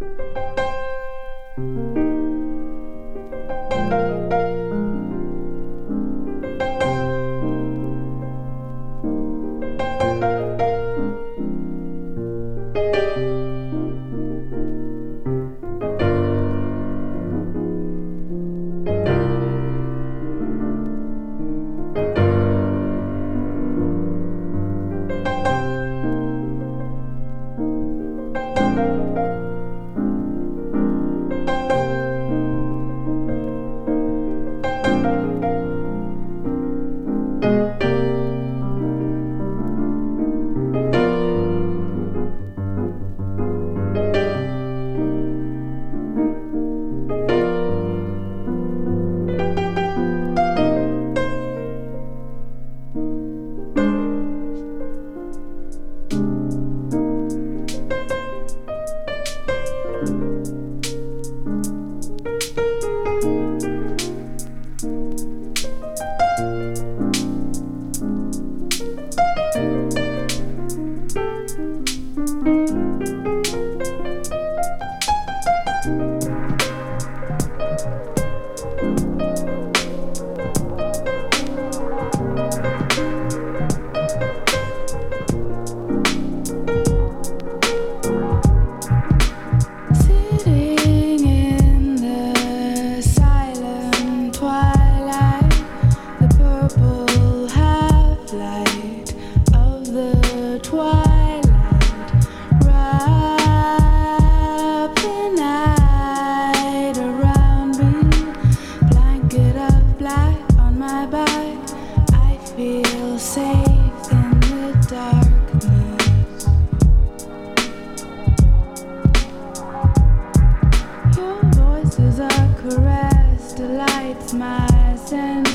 Música lights, my sense.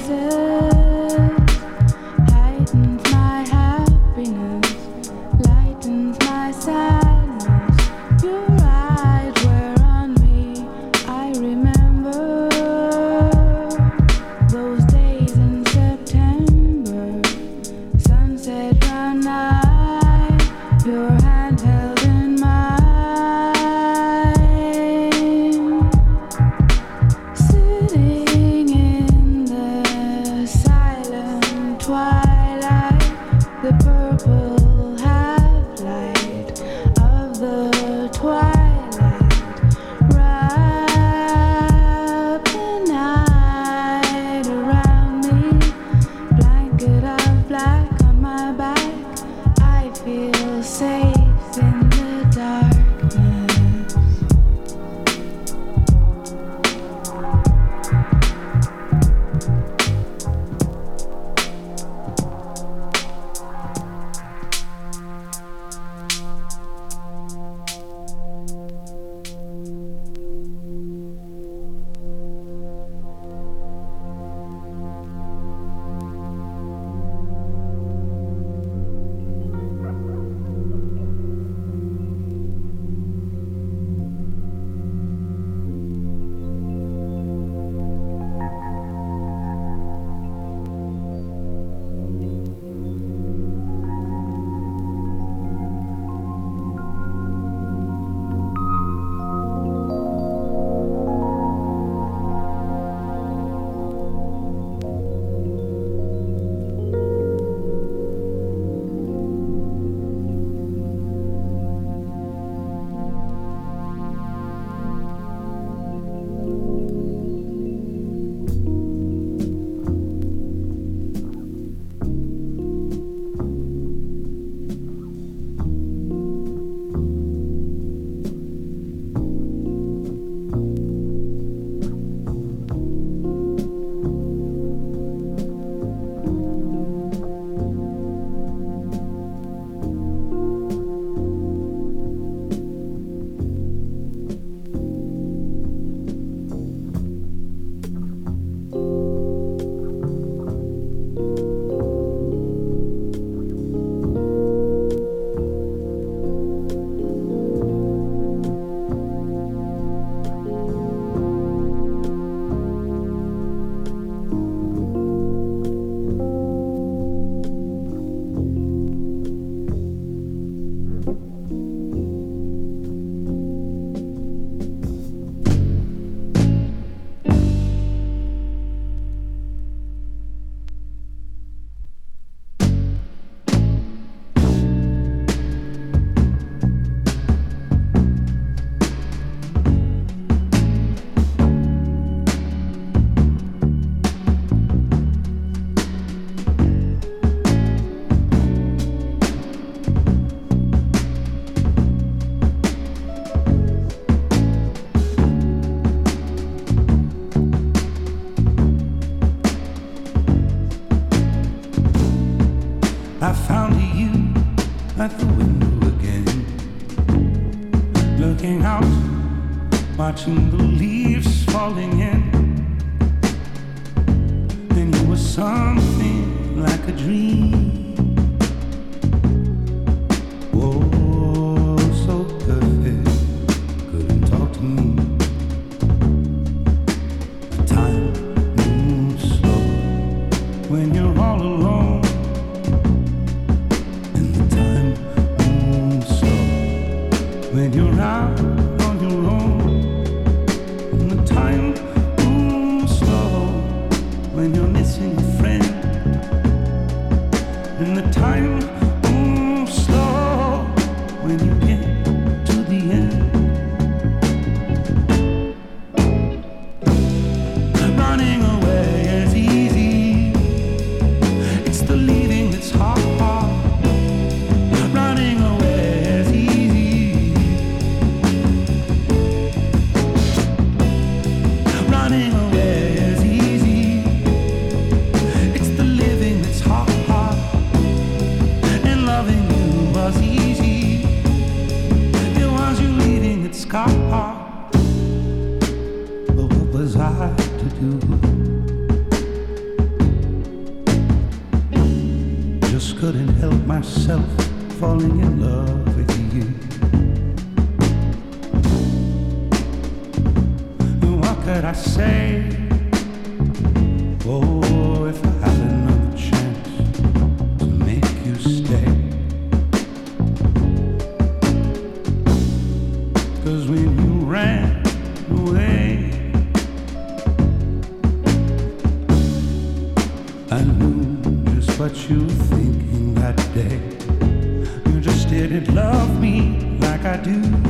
that I say. Oh, if I had another chance to make you stay. Cause when you ran away, I knew just what you were thinking that day. You just didn't love me like I do.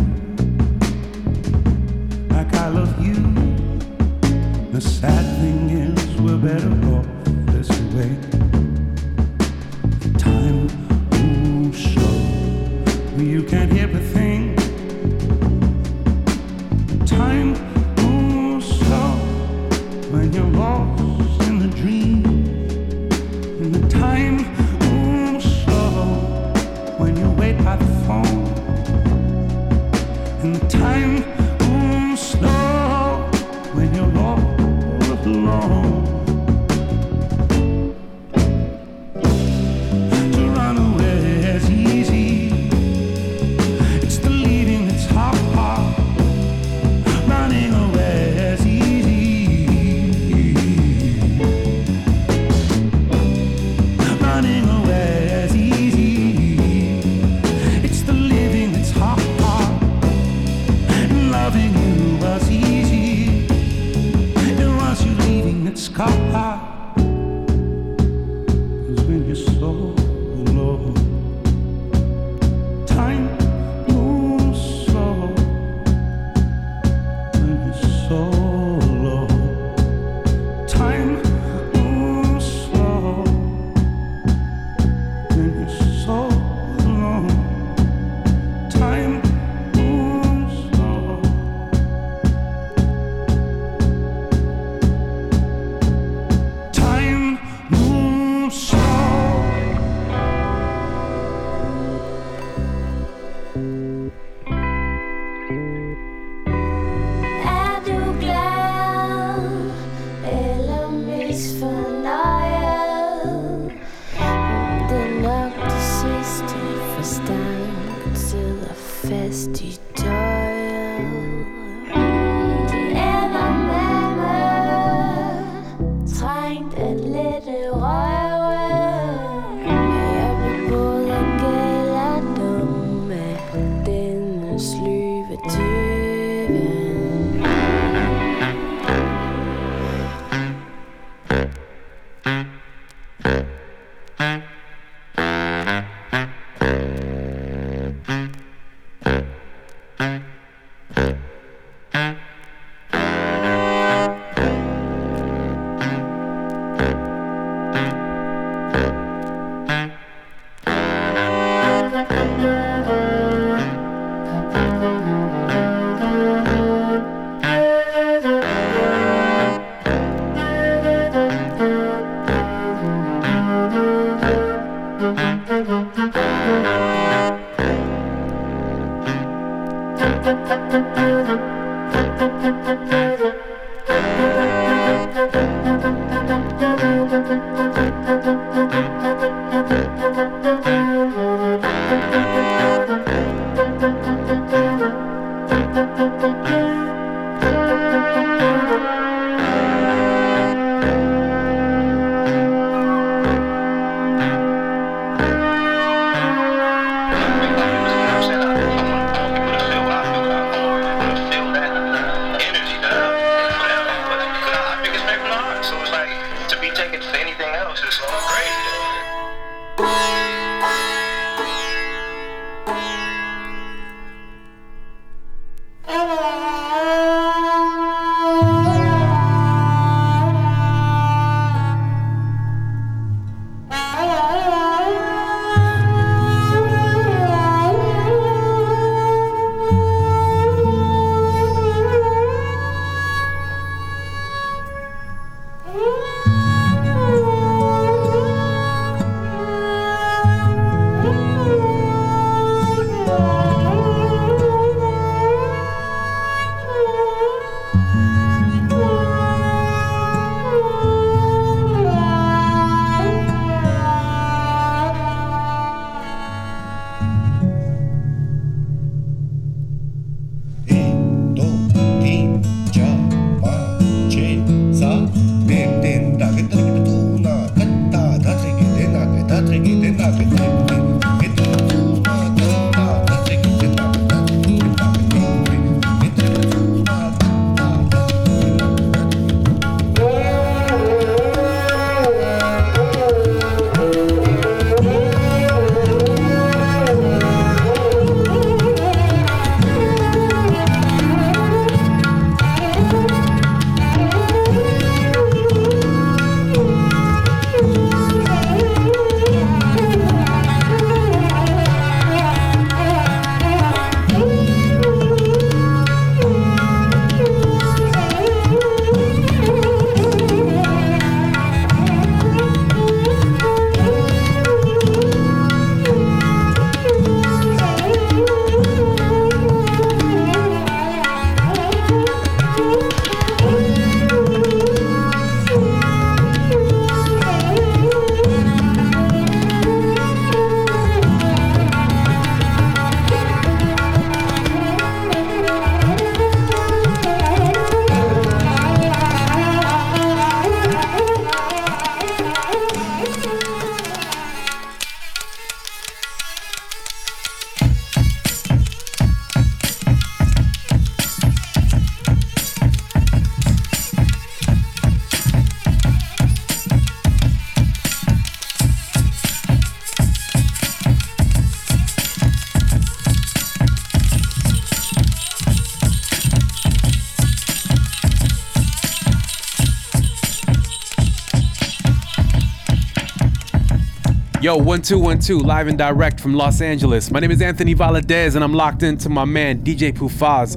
Bye-bye. 1212, live and direct from Los Angeles. My name is Anthony Valadez, and I'm locked into my man, DJ Pufaz.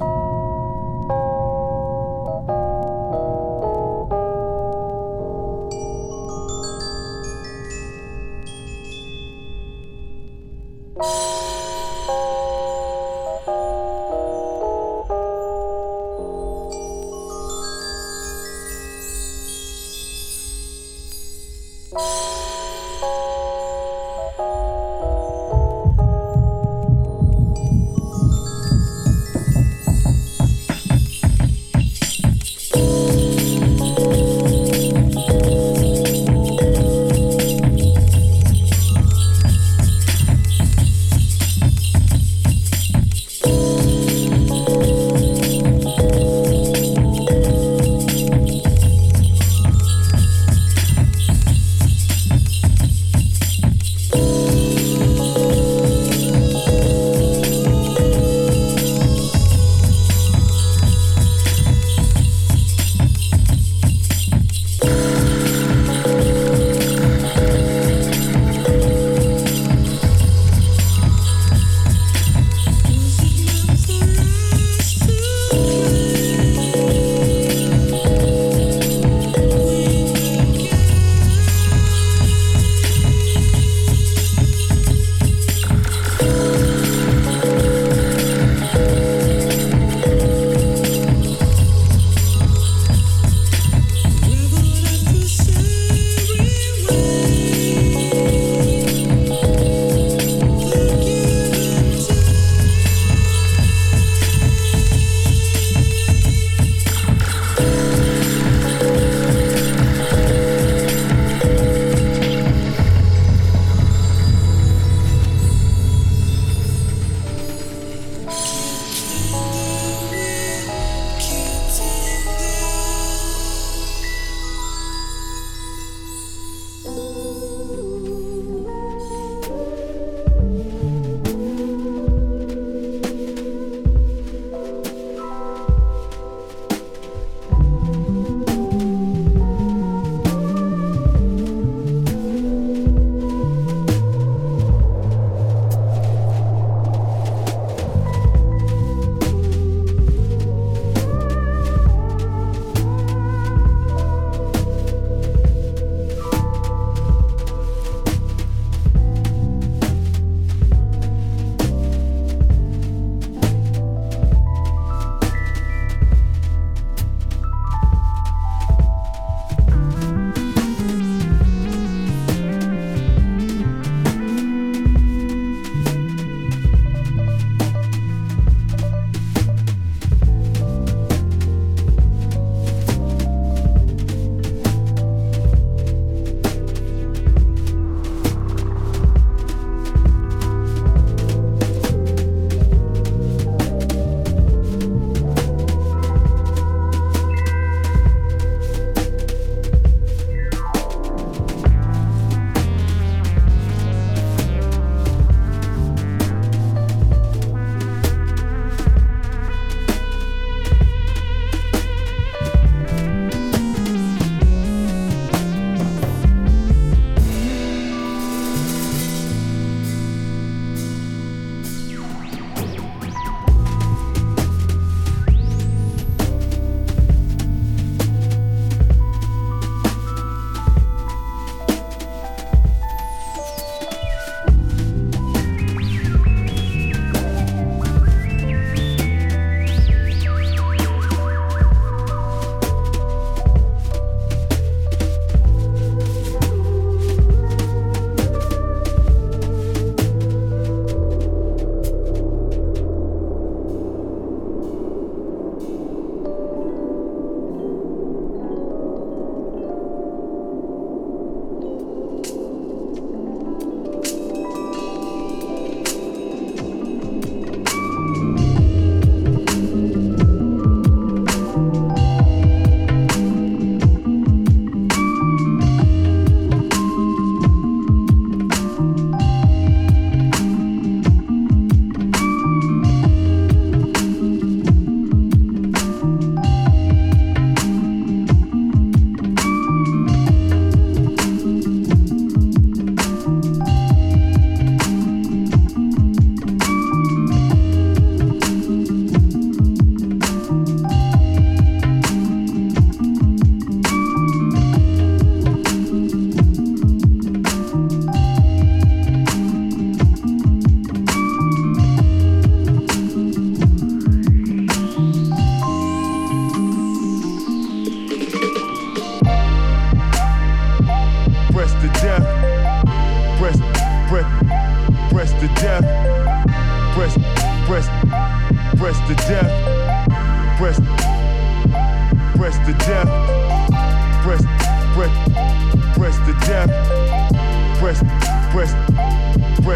you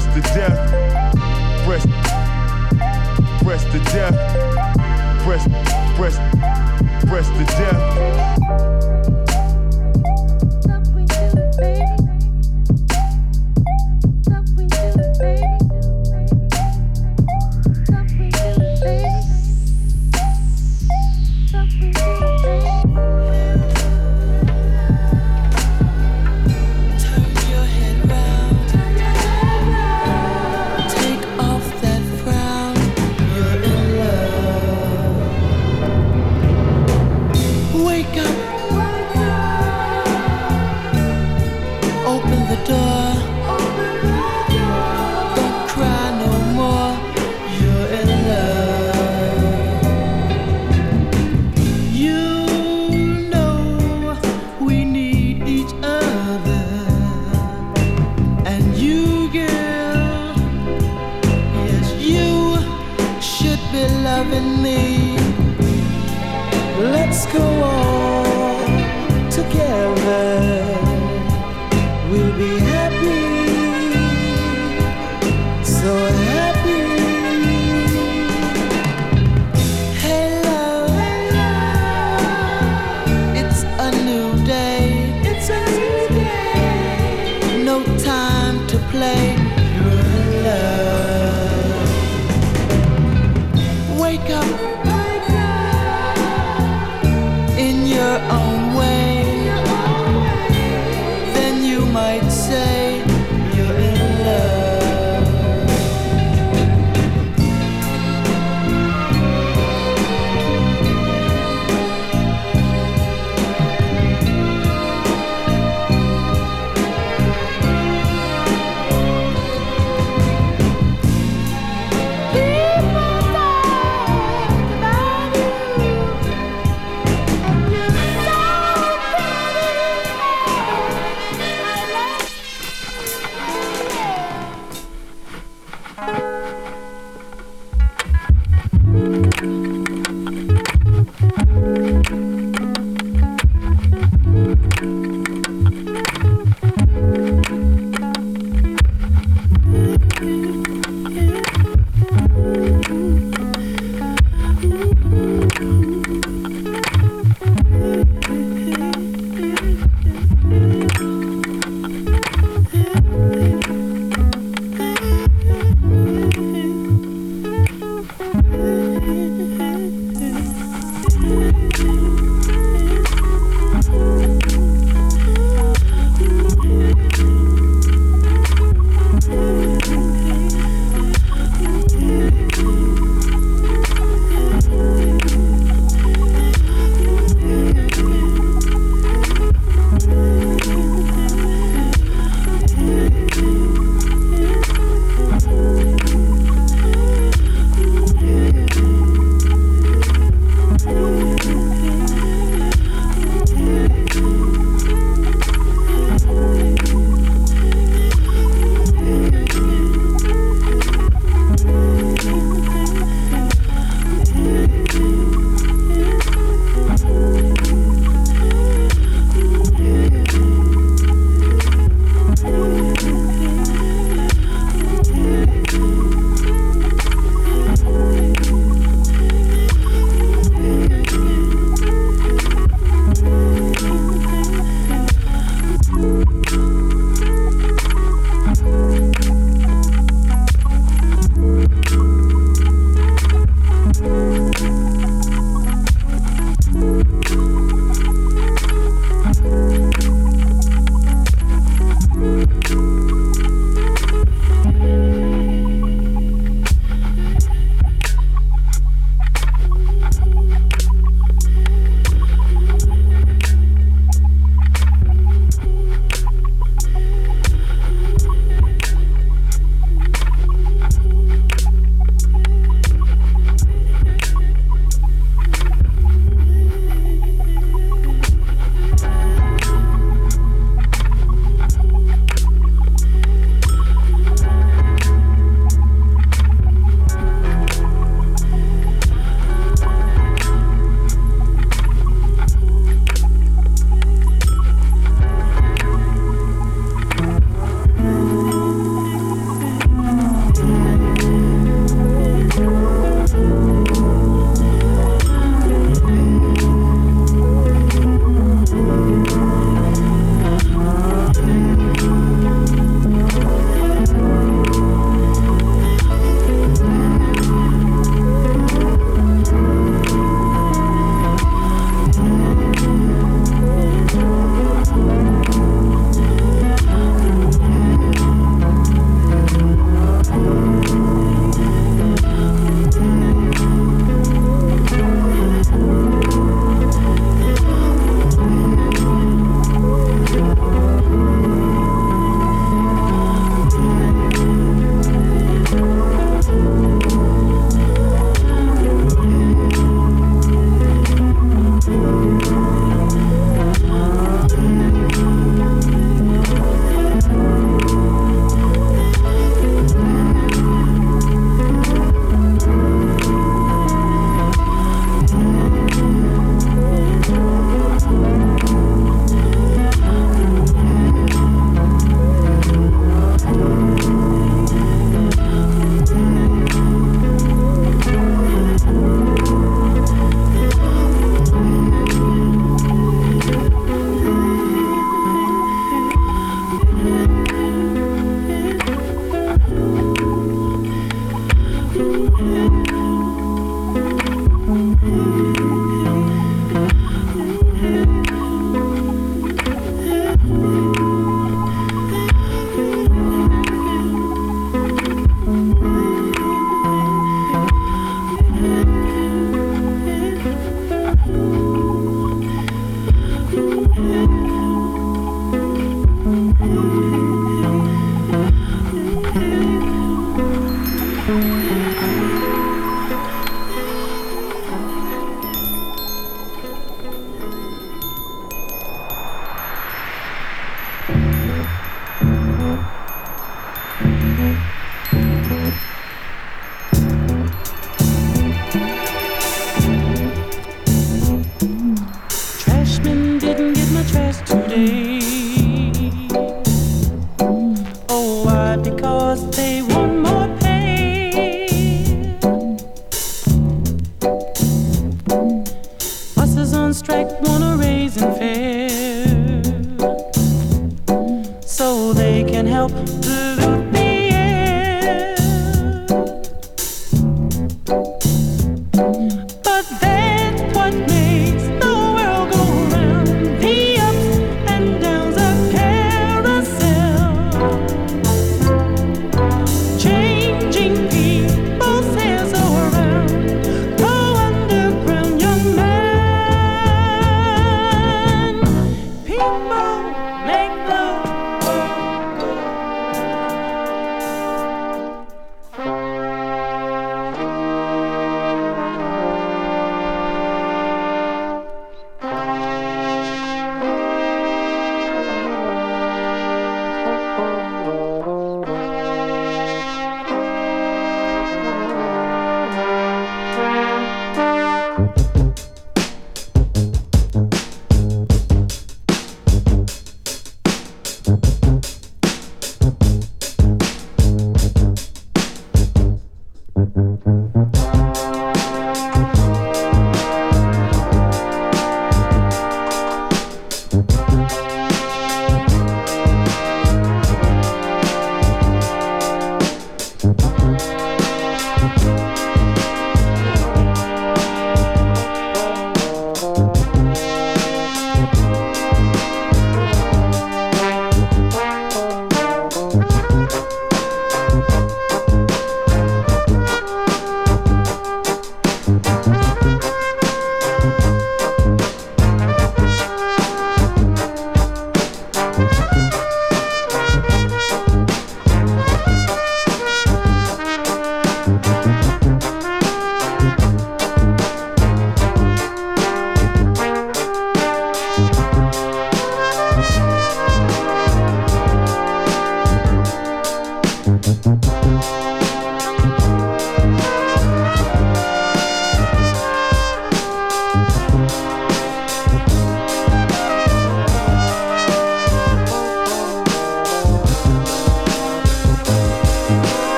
press the death, press, press the death, press, press, press the death. need. Let's go on together.